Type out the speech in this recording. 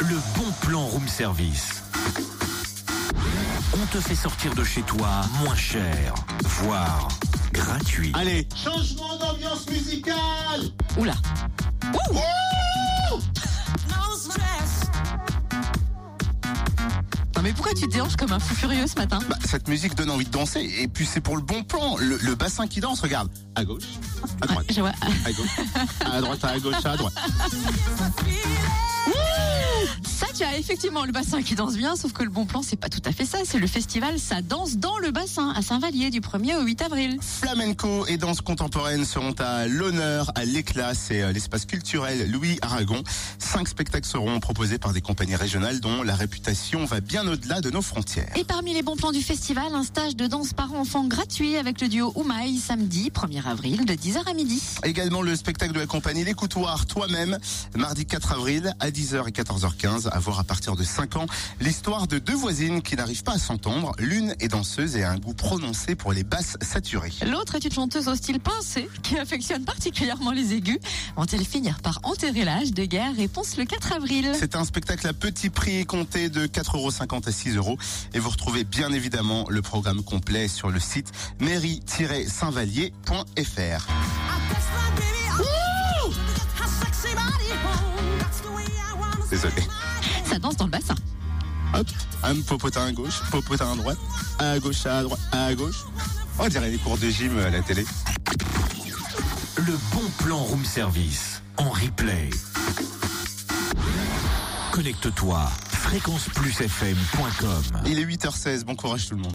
le bon plan room service. On te fait sortir de chez toi moins cher, voire gratuit. Allez, Changement d'ambiance musicale Oula. Non mais pourquoi tu te déhanches comme un fou furieux ce matin bah, cette musique donne envie de danser et puis c'est pour le bon plan. Le, le bassin qui danse, regarde, à gauche, à droite, Ouais, je vois. à gauche, à droite, à gauche, à droite. effectivement le bassin qui danse bien, sauf que le bon plan, c'est pas tout à fait ça. C'est le festival Ça danse dans le bassin à Saint-Vallier du 1er au 8 avril. Flamenco et danse contemporaine seront à l'honneur, à l'éclat, c'est euh, l'espace culturel Louis Aragon. Cinq spectacles seront proposés par des compagnies régionales dont la réputation va bien au-delà de nos frontières. Et parmi les bons plans du festival, un stage de danse par enfant gratuit avec le duo Oumaï samedi 1er avril de 10h à midi. Également le spectacle de la compagnie L'Écoutoir toi-même, mardi 4 avril à 10h et 14h15, à voir à partir de 5 ans, l'histoire de deux voisines qui n'arrivent pas à s'entendre. L'une est danseuse et a un goût prononcé pour les basses saturées. L'autre est une chanteuse au style pincé qui affectionne particulièrement les aigus. Vont-elles finir par enterrer l'âge de guerre? Réponse le 4 avril. C'est un spectacle à petit prix compté de 4,50€ à 6 euros. Et vous retrouvez bien évidemment le programme complet sur le site mairie-saint-vallier.fr. Désolé. Danse dans le bassin. Hop, un popotin à gauche, popotin à droite, à gauche, à droite, à gauche. On dirait les cours de gym à la télé. Le bon plan room service en replay. Connecte-toi fréquenceplusfm.com. Il est 8h16, bon courage tout le monde.